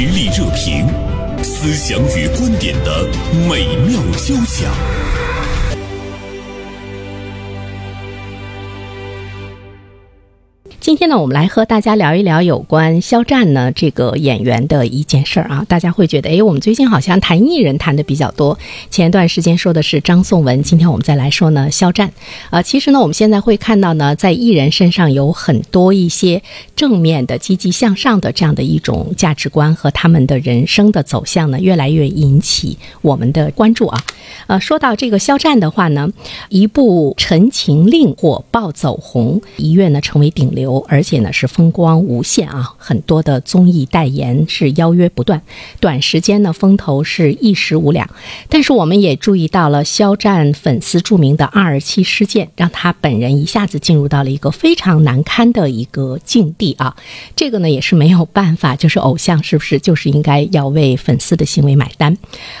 实力热评，思想与观点的美妙交响。天呢，我们来和大家聊一聊有关肖战呢这个演员的一件事儿啊。大家会觉得，哎，我们最近好像谈艺人谈的比较多。前一段时间说的是张颂文，今天我们再来说呢肖战。啊，其实呢，我们现在会看到呢，在艺人身上有很多一些正面的、积极向上的这样的一种价值观和他们的人生的走向呢，越来越引起我们的关注啊。呃，说到这个肖战的话呢，一部《陈情令》火爆走红，一跃呢成为顶流。而且呢是风光无限啊，很多的综艺代言是邀约不断，短时间呢风头是一时无两。但是我们也注意到了肖战粉丝著名的二二七事件，让他本人一下子进入到了一个非常难堪的一个境地啊。这个呢也是没有办法，就是偶像是不是就是应该要为粉丝的行为买单？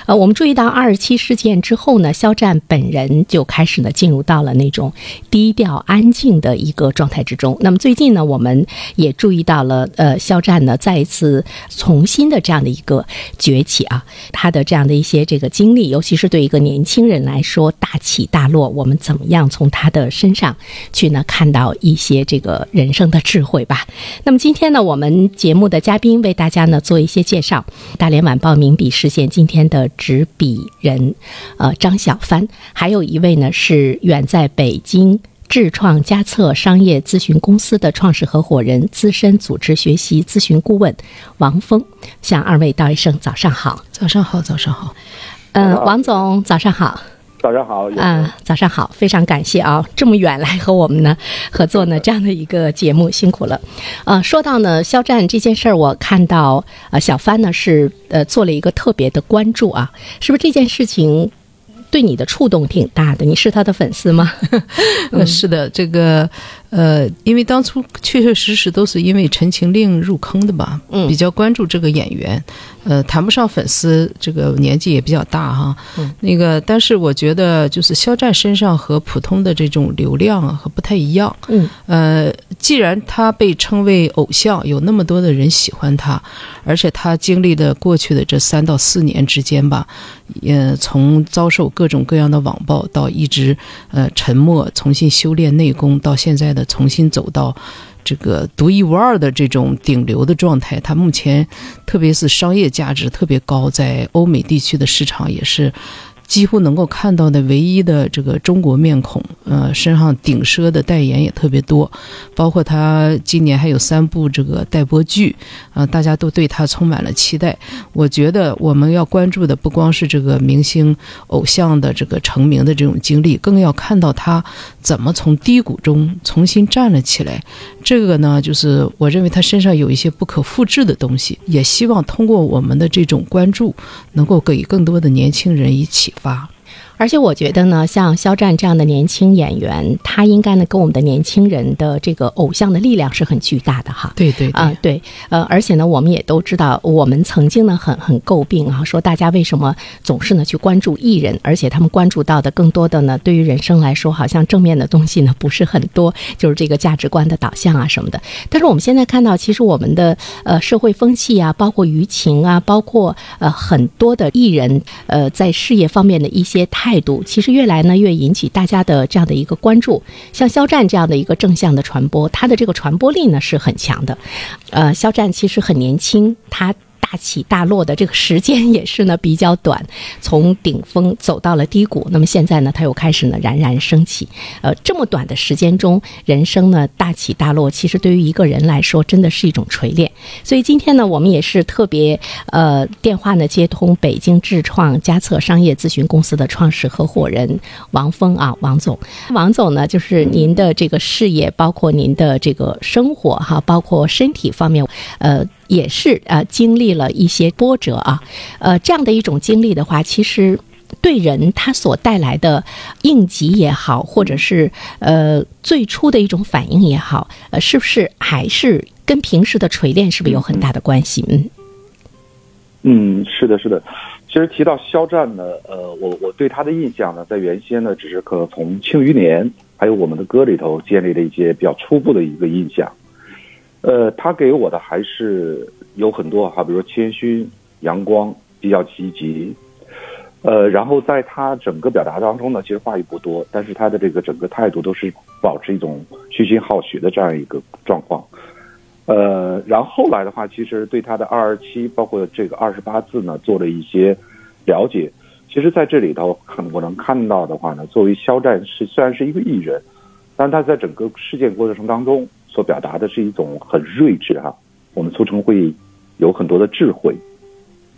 呃，我们注意到二二七事件之后呢，肖战本人就开始呢进入到了那种低调安静的一个状态之中。那么最近。呢呢，我们也注意到了，呃，肖战呢再一次重新的这样的一个崛起啊，他的这样的一些这个经历，尤其是对一个年轻人来说大起大落，我们怎么样从他的身上去呢看到一些这个人生的智慧吧？那么今天呢，我们节目的嘉宾为大家呢做一些介绍，大连晚报名笔视线今天的执笔人，呃，张小帆，还有一位呢是远在北京。智创嘉策商业咨询公司的创始合伙人、资深组织学习咨询顾问王峰，向二位道一声早上好。早上好，早上好。嗯，王总，早上好。早上好。啊，早上好，非常感谢啊，这么远来和我们呢合作呢这样的一个节目，辛苦了。呃，说到呢肖战这件事儿，我看到呃小帆呢是呃做了一个特别的关注啊，是不是这件事情？对你的触动挺大的，你是他的粉丝吗？嗯，是的，这个呃，因为当初确确实实都是因为《陈情令》入坑的吧，嗯，比较关注这个演员，呃，谈不上粉丝，这个年纪也比较大哈，嗯，那个，但是我觉得就是肖战身上和普通的这种流量啊和不太一样，嗯，呃，既然他被称为偶像，有那么多的人喜欢他，而且他经历的过去的这三到四年之间吧。也从遭受各种各样的网暴，到一直呃沉默，重新修炼内功，到现在的重新走到这个独一无二的这种顶流的状态。它目前特别是商业价值特别高，在欧美地区的市场也是。几乎能够看到的唯一的这个中国面孔，呃，身上顶奢的代言也特别多，包括他今年还有三部这个待播剧，啊，大家都对他充满了期待。我觉得我们要关注的不光是这个明星偶像的这个成名的这种经历，更要看到他怎么从低谷中重新站了起来。这个呢，就是我认为他身上有一些不可复制的东西，也希望通过我们的这种关注，能够给更多的年轻人一起。发。而且我觉得呢，像肖战这样的年轻演员，他应该呢跟我们的年轻人的这个偶像的力量是很巨大的哈。对对啊，对，呃，而且呢，我们也都知道，我们曾经呢很很诟病啊，说大家为什么总是呢去关注艺人，而且他们关注到的更多的呢，对于人生来说，好像正面的东西呢不是很多，就是这个价值观的导向啊什么的。但是我们现在看到，其实我们的呃社会风气啊，包括舆情啊，包括呃很多的艺人呃在事业方面的一些态。态度其实越来呢越引起大家的这样的一个关注，像肖战这样的一个正向的传播，他的这个传播力呢是很强的。呃，肖战其实很年轻，他。大起大落的这个时间也是呢比较短，从顶峰走到了低谷。那么现在呢，他又开始呢冉冉升起。呃，这么短的时间中，人生呢大起大落，其实对于一个人来说，真的是一种锤炼。所以今天呢，我们也是特别呃电话呢接通北京智创嘉策商业咨询公司的创始合伙人王峰啊，王总。王总呢，就是您的这个事业，包括您的这个生活哈，包括身体方面，呃。也是呃经历了一些波折啊，呃，这样的一种经历的话，其实对人他所带来的应急也好，或者是呃最初的一种反应也好，呃，是不是还是跟平时的锤炼是不是有很大的关系？嗯，嗯，是的，是的。其实提到肖战呢，呃，我我对他的印象呢，在原先呢，只是可能从《庆余年》还有我们的歌里头建立了一些比较初步的一个印象。呃，他给我的还是有很多哈，比如说谦虚、阳光、比较积极。呃，然后在他整个表达当中呢，其实话语不多，但是他的这个整个态度都是保持一种虚心好学的这样一个状况。呃，然后后来的话，其实对他的二二七，包括这个二十八字呢，做了一些了解。其实在这里头，可能我能看到的话呢，作为肖战是虽然是一个艺人，但他在整个事件过程当中所表达的是一种很睿智哈，我们俗称会有很多的智慧。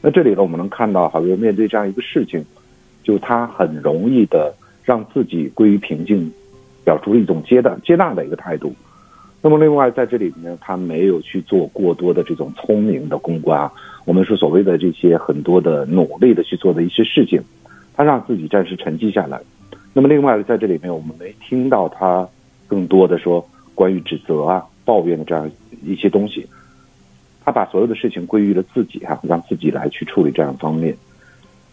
那这里呢，我们能看到，好像面对这样一个事情，就他很容易的让自己归于平静，表出了一种接纳接纳的一个态度。那么另外在这里面，他没有去做过多的这种聪明的公关啊，我们说所谓的这些很多的努力的去做的一些事情，他让自己暂时沉寂下来。那么另外在这里面，我们没听到他更多的说关于指责啊、抱怨的这样一些东西。他把所有的事情归于了自己哈，让自己来去处理这样方面。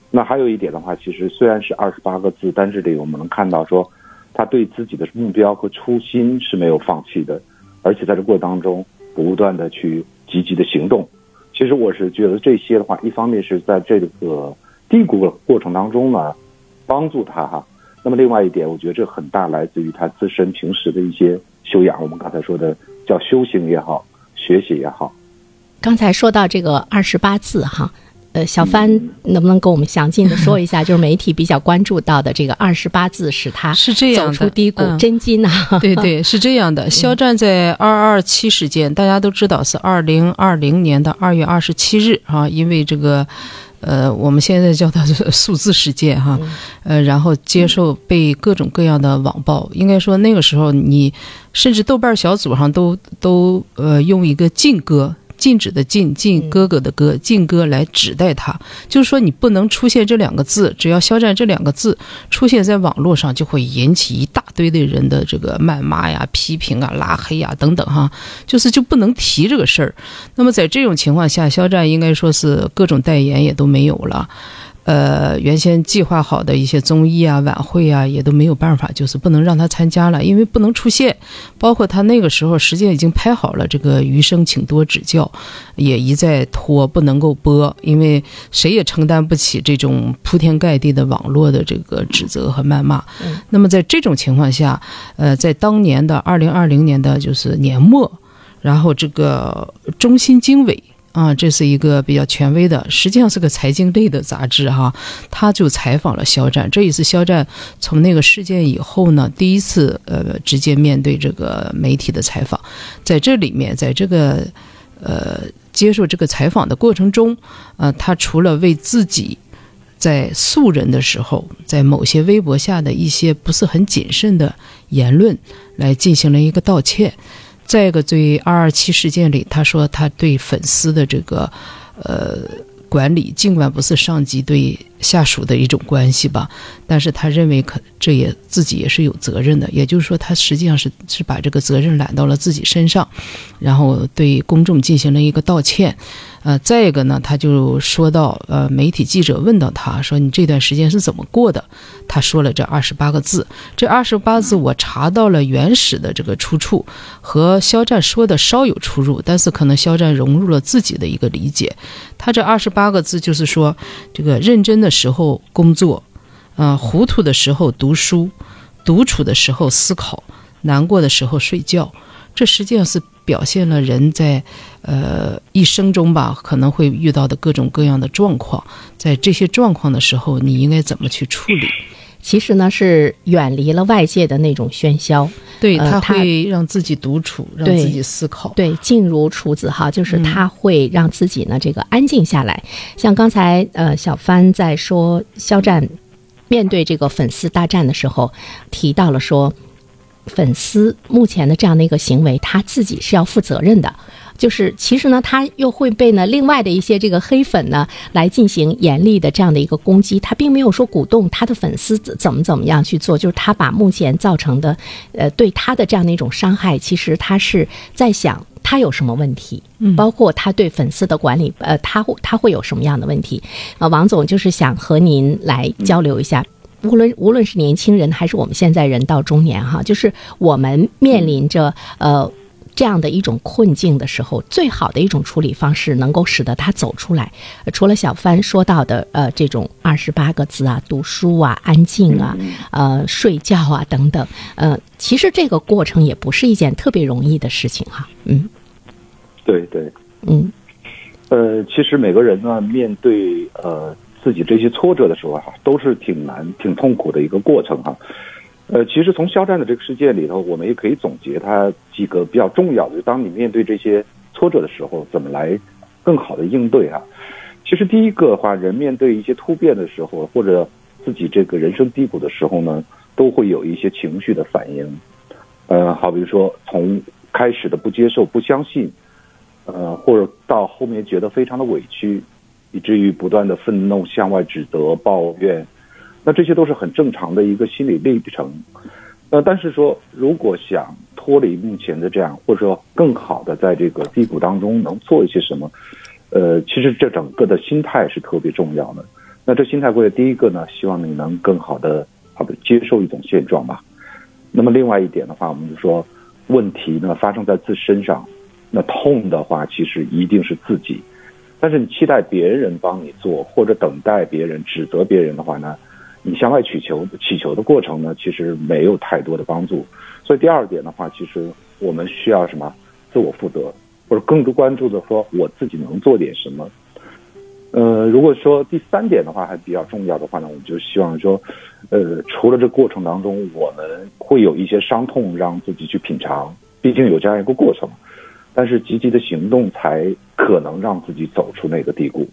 那还有一点的话，其实虽然是二十八个字，但是这里我们能看到说，他对自己的目标和初心是没有放弃的，而且在这过程当中不断的去积极的行动。其实我是觉得这些的话，一方面是在这个低谷过程当中呢，帮助他哈。那么另外一点，我觉得这很大来自于他自身平时的一些修养。我们刚才说的叫修行也好，学习也好。刚才说到这个二十八字哈，呃，小帆能不能跟我们详尽的说一下？就是媒体比较关注到的这个二十八字，使他是这样走出低谷，真金呐？对对，是这样的。肖战在二二七事件，大家都知道是二零二零年的二月二十七日啊，因为这个呃，我们现在叫它是数字世界哈，呃，然后接受被各种各样的网暴，应该说那个时候你甚至豆瓣小组上都都呃用一个禁歌。禁止的禁，禁哥哥的哥，禁哥来指代他，就是说你不能出现这两个字，只要肖战这两个字出现在网络上，就会引起一大堆的人的这个谩骂呀、批评啊、拉黑呀等等哈，就是就不能提这个事儿。那么在这种情况下，肖战应该说是各种代言也都没有了。呃，原先计划好的一些综艺啊、晚会啊，也都没有办法，就是不能让他参加了，因为不能出现。包括他那个时候，时间已经拍好了这个《余生，请多指教》，也一再拖，不能够播，因为谁也承担不起这种铺天盖地的网络的这个指责和谩骂。那么在这种情况下，呃，在当年的二零二零年的就是年末，然后这个中心经纬。啊，这是一个比较权威的，实际上是个财经类的杂志哈。他就采访了肖战，这也是肖战从那个事件以后呢，第一次呃直接面对这个媒体的采访。在这里面，在这个呃接受这个采访的过程中，呃，他除了为自己在素人的时候，在某些微博下的一些不是很谨慎的言论来进行了一个道歉。再一个，对二二七事件里，他说他对粉丝的这个，呃，管理，尽管不是上级对下属的一种关系吧，但是他认为可这也自己也是有责任的，也就是说，他实际上是是把这个责任揽到了自己身上，然后对公众进行了一个道歉。呃，再一个呢，他就说到，呃，媒体记者问到他说：“你这段时间是怎么过的？”他说了这二十八个字。这二十八字我查到了原始的这个出处，和肖战说的稍有出入，但是可能肖战融入了自己的一个理解。他这二十八个字就是说，这个认真的时候工作，啊，糊涂的时候读书，独处的时候思考，难过的时候睡觉。这实际上是。表现了人在，呃一生中吧可能会遇到的各种各样的状况，在这些状况的时候，你应该怎么去处理？其实呢，是远离了外界的那种喧嚣，对他会让自己独处，让自己思考，对静如处子哈，就是他会让自己呢这个安静下来。像刚才呃小帆在说肖战面对这个粉丝大战的时候，提到了说。粉丝目前的这样的一个行为，他自己是要负责任的。就是其实呢，他又会被呢另外的一些这个黑粉呢来进行严厉的这样的一个攻击。他并没有说鼓动他的粉丝怎么怎么样去做，就是他把目前造成的呃对他的这样的一种伤害，其实他是在想他有什么问题，嗯包括他对粉丝的管理，呃，他会他会有什么样的问题？呃，王总就是想和您来交流一下。无论无论是年轻人还是我们现在人到中年哈，就是我们面临着呃这样的一种困境的时候，最好的一种处理方式，能够使得他走出来。除了小帆说到的，呃，这种二十八个字啊，读书啊，安静啊，呃，睡觉啊等等，呃，其实这个过程也不是一件特别容易的事情哈。嗯，对对，嗯，呃，其实每个人呢，面对呃自己这些挫折的时候哈，都是挺难、挺痛苦的一个过程哈。呃，其实从肖战的这个事件里头，我们也可以总结他几个比较重要的，就当你面对这些挫折的时候，怎么来更好的应对啊？其实第一个的话，人面对一些突变的时候，或者自己这个人生低谷的时候呢，都会有一些情绪的反应。呃，好比如说从开始的不接受、不相信，呃，或者到后面觉得非常的委屈，以至于不断的愤怒、向外指责、抱怨。那这些都是很正常的一个心理历程，呃，但是说如果想脱离目前的这样，或者说更好的在这个低谷当中能做一些什么，呃，其实这整个的心态是特别重要的。那这心态过来，第一个呢，希望你能更好的好的接受一种现状吧。那么另外一点的话，我们就说问题呢发生在自身上，那痛的话其实一定是自己，但是你期待别人帮你做，或者等待别人指责别人的话呢？你向外祈求祈求的过程呢，其实没有太多的帮助。所以第二点的话，其实我们需要什么？自我负责，或者更多关注的说，我自己能做点什么。呃，如果说第三点的话还比较重要的话呢，我们就希望说，呃，除了这过程当中我们会有一些伤痛让自己去品尝，毕竟有这样一个过程，但是积极的行动才可能让自己走出那个低谷。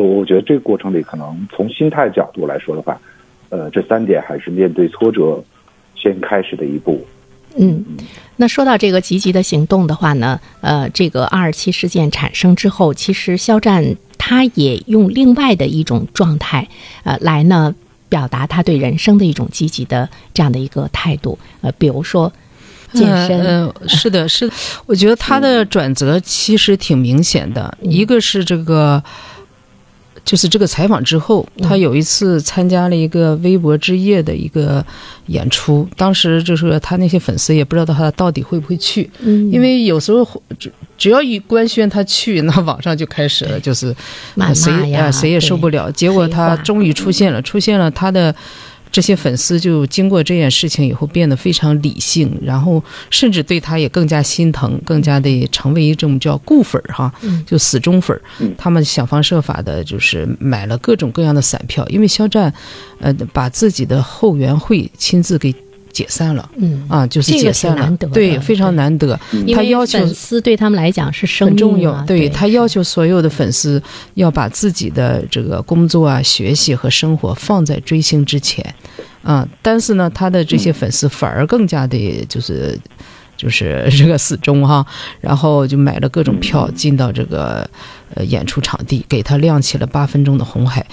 我我觉得这个过程里，可能从心态角度来说的话，呃，这三点还是面对挫折先开始的一步。嗯，那说到这个积极的行动的话呢，呃，这个二二七事件产生之后，其实肖战他也用另外的一种状态，呃，来呢表达他对人生的一种积极的这样的一个态度。呃，比如说健身，嗯，是的，是的，我觉得他的转折其实挺明显的，一个是这个。就是这个采访之后，他有一次参加了一个微博之夜的一个演出，当时就是他那些粉丝也不知道他到底会不会去，因为有时候只只要一官宣他去，那网上就开始了，就是谁啊谁也受不了。结果他终于出现了，出现了他的。这些粉丝就经过这件事情以后变得非常理性，然后甚至对他也更加心疼，更加的成为一种叫固粉儿哈，就死忠粉儿。他们想方设法的，就是买了各种各样的散票，因为肖战，呃，把自己的后援会亲自给。解散了，嗯。啊，就是解散了，对，非常难得。他要求粉丝对他们来讲是很重要，对。他要求所有的粉丝要把自己的这个工作啊、学习和生活放在追星之前，啊，但是呢，他的这些粉丝反而更加的，就是就是这个死忠哈，然后就买了各种票进到这个呃演出场地，给他亮起了八分钟的红海。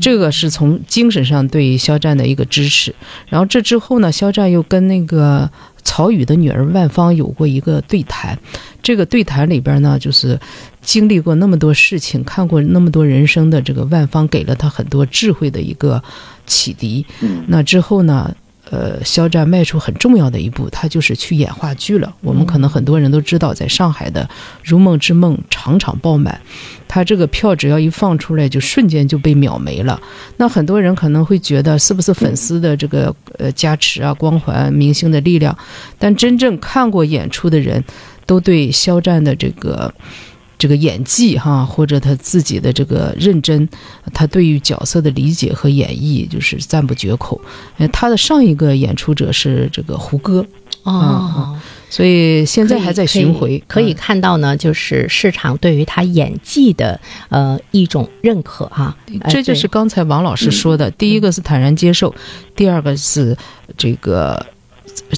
这个是从精神上对肖战的一个支持，然后这之后呢，肖战又跟那个曹禺的女儿万芳有过一个对谈，这个对谈里边呢，就是经历过那么多事情，看过那么多人生的这个万芳给了他很多智慧的一个启迪。那之后呢？呃，肖战迈出很重要的一步，他就是去演话剧了。我们可能很多人都知道，在上海的《如梦之梦》场场爆满，他这个票只要一放出来，就瞬间就被秒没了。那很多人可能会觉得，是不是粉丝的这个呃加持啊、光环、明星的力量？但真正看过演出的人，都对肖战的这个。这个演技哈，或者他自己的这个认真，他对于角色的理解和演绎就是赞不绝口。他的上一个演出者是这个胡歌。哦，所以现在还在巡回，可以看到呢，就是市场对于他演技的呃一种认可哈。这就是刚才王老师说的，第一个是坦然接受，第二个是这个。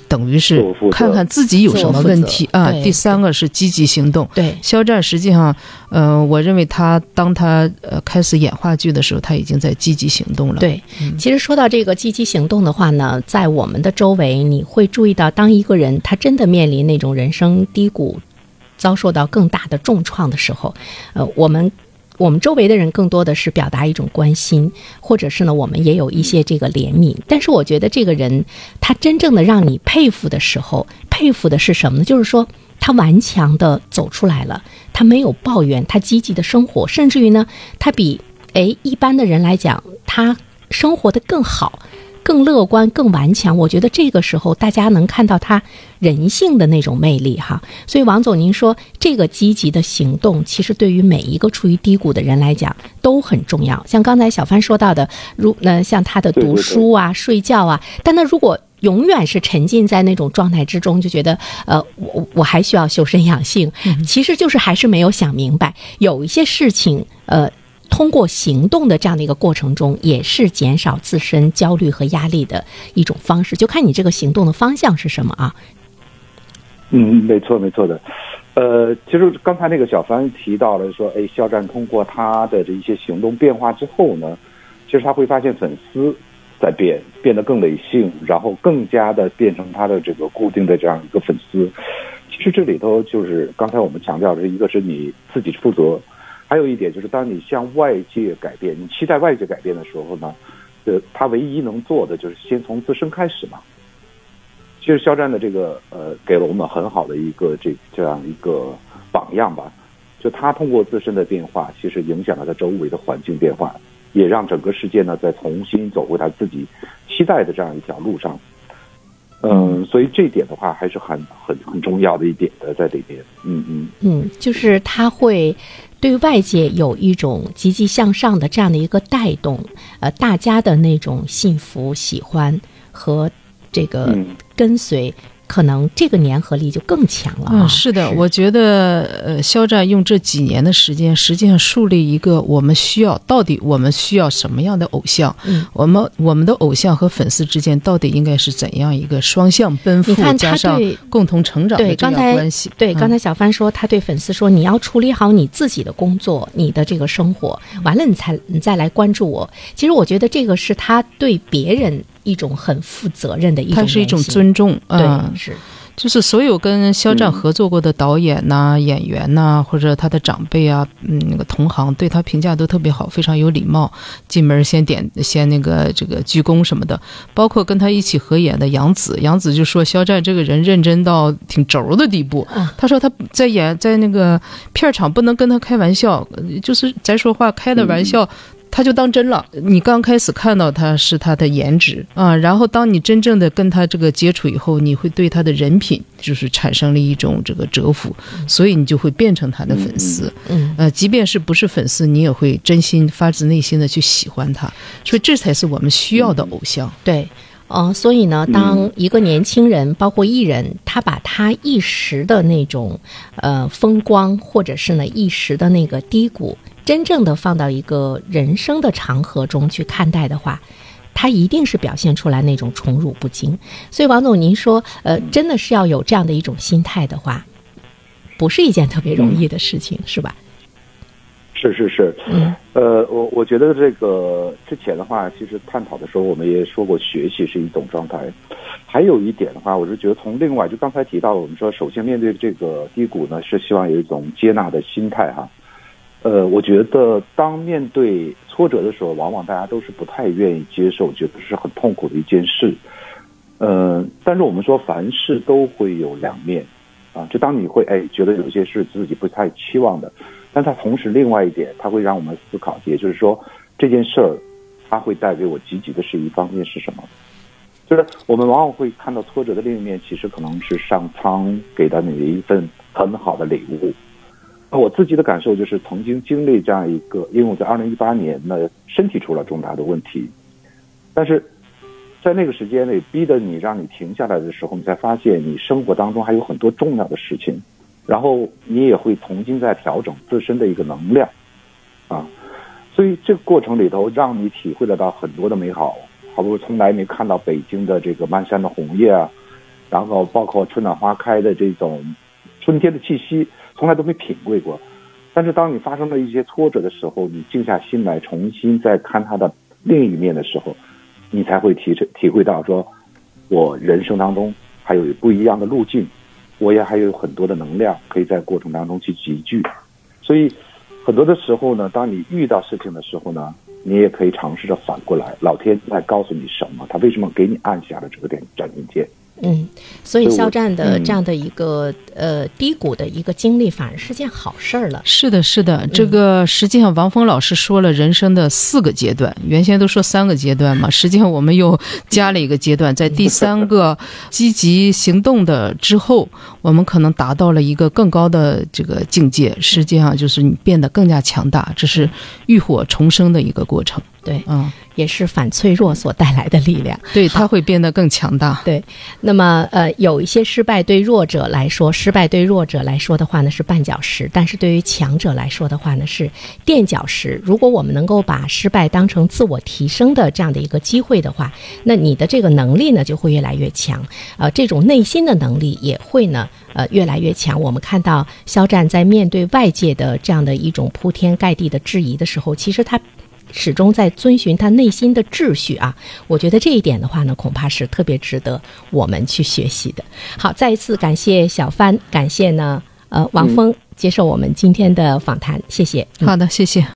等于是看看自己有什么问题啊。第三个是积极行动。对，肖战实际上，呃，我认为他当他呃开始演话剧的时候，他已经在积极行动了。对，其实说到这个积极行动的话呢，在我们的周围，你会注意到，当一个人他真的面临那种人生低谷，遭受到更大的重创的时候，呃，我们。我们周围的人更多的是表达一种关心，或者是呢，我们也有一些这个怜悯。但是我觉得这个人，他真正的让你佩服的时候，佩服的是什么呢？就是说，他顽强的走出来了，他没有抱怨，他积极的生活，甚至于呢，他比哎一般的人来讲，他生活的更好。更乐观、更顽强，我觉得这个时候大家能看到他人性的那种魅力哈。所以王总，您说这个积极的行动，其实对于每一个处于低谷的人来讲都很重要。像刚才小帆说到的，如那像他的读书啊、睡觉啊，但他如果永远是沉浸在那种状态之中，就觉得呃，我我还需要修身养性，其实就是还是没有想明白，有一些事情呃。通过行动的这样的一个过程中，也是减少自身焦虑和压力的一种方式。就看你这个行动的方向是什么啊？嗯，没错，没错的。呃，其实刚才那个小帆提到了说，哎，肖战通过他的这一些行动变化之后呢，其实他会发现粉丝在变，变得更理性，然后更加的变成他的这个固定的这样一个粉丝。其实这里头就是刚才我们强调的，一个是你自己负责。还有一点就是，当你向外界改变，你期待外界改变的时候呢，呃，他唯一能做的就是先从自身开始嘛。其实肖战的这个呃，给了我们很好的一个这这样一个榜样吧。就他通过自身的变化，其实影响了他周围的环境变化，也让整个世界呢再重新走回他自己期待的这样一条路上。嗯，所以这一点的话，还是很很很重要的一点的在里边。嗯嗯嗯，就是他会。对外界有一种积极向上的这样的一个带动，呃，大家的那种幸福、喜欢和这个跟随。可能这个粘合力就更强了。嗯，是的，我觉得呃，肖战用这几年的时间，实际上树立一个我们需要到底我们需要什么样的偶像？嗯，我们我们的偶像和粉丝之间到底应该是怎样一个双向奔赴，加上共同成长的这样关系？对，刚才小帆说他对粉丝说：“你要处理好你自己的工作，你的这个生活，完了你才你再来关注我。”其实我觉得这个是他对别人。一种很负责任的一种，它是一种尊重，对，是，就是所有跟肖战合作过的导演呐、演员呐，或者他的长辈啊，嗯，那个同行对他评价都特别好，非常有礼貌，进门先点先那个这个鞠躬什么的。包括跟他一起合演的杨紫，杨紫就说肖战这个人认真到挺轴的地步。他说他在演在那个片场不能跟他开玩笑，就是咱说话开的玩笑。他就当真了。你刚开始看到他是他的颜值啊，然后当你真正的跟他这个接触以后，你会对他的人品就是产生了一种这个折服，所以你就会变成他的粉丝。嗯，呃，即便是不是粉丝，你也会真心发自内心的去喜欢他。所以这才是我们需要的偶像。对，呃，所以呢，当一个年轻人，包括艺人，他把他一时的那种呃风光，或者是呢一时的那个低谷。真正的放到一个人生的长河中去看待的话，他一定是表现出来那种宠辱不惊。所以王总，您说，呃，真的是要有这样的一种心态的话，不是一件特别容易的事情，是吧？是是是，嗯，呃，我我觉得这个之前的话，其实探讨的时候，我们也说过，学习是一种状态。还有一点的话，我是觉得从另外，就刚才提到，我们说，首先面对这个低谷呢，是希望有一种接纳的心态，哈。呃，我觉得当面对挫折的时候，往往大家都是不太愿意接受，觉得是很痛苦的一件事。呃，但是我们说凡事都会有两面，啊，就当你会哎觉得有些事自己不太期望的，但它同时另外一点，它会让我们思考，也就是说这件事儿它会带给我积极的是一方面是什么？就是我们往往会看到挫折的另一面，其实可能是上苍给到你的一份很好的礼物。我自己的感受就是，曾经经历这样一个，因为我在二零一八年呢，身体出了重大的问题，但是在那个时间内，逼得你让你停下来的时候，你才发现你生活当中还有很多重要的事情，然后你也会重新在调整自身的一个能量，啊，所以这个过程里头，让你体会得到很多的美好，好比从来没看到北京的这个漫山的红叶啊，然后包括春暖花开的这种春天的气息。从来都没品味过，但是当你发生了一些挫折的时候，你静下心来重新再看它的另一面的时候，你才会体体会到说，我人生当中还有不一样的路径，我也还有很多的能量可以在过程当中去集聚。所以很多的时候呢，当你遇到事情的时候呢，你也可以尝试着反过来，老天在告诉你什么，他为什么给你按下了这个点暂停键？嗯，所以肖战的嗯这样的一个、呃低谷的一个经历，反而是件好事儿了。是的，是的，这个实际上王峰老师说了人生的四个阶段，原先都说三个阶段嘛，实际上我们又加了一个阶段，在第三个 积极行动的之后，我们可能达到了一个更高的这个境界，实际上就是你变得更加强大，这是浴火重生的一个过程。对，嗯，也是反脆弱所带来的力量。对，它会变得更强大。对，那么呃，有一些失败对弱者来说，失败对弱者来说的话呢是绊脚石，但是对于强者来说的话呢是垫脚石。如果我们能够把失败当成自我提升的这样的一个机会的话，那你的这个能力呢就会越来越强，呃，这种内心的能力也会呢。呃，越来越强。我们看到肖战在面对外界的这样的一种铺天盖地的质疑的时候，其实他始终在遵循他内心的秩序啊。我觉得这一点的话呢，恐怕是特别值得我们去学习的。好，再一次感谢小帆，感谢呢呃王峰接受我们今天的访谈，谢谢。好的，谢谢。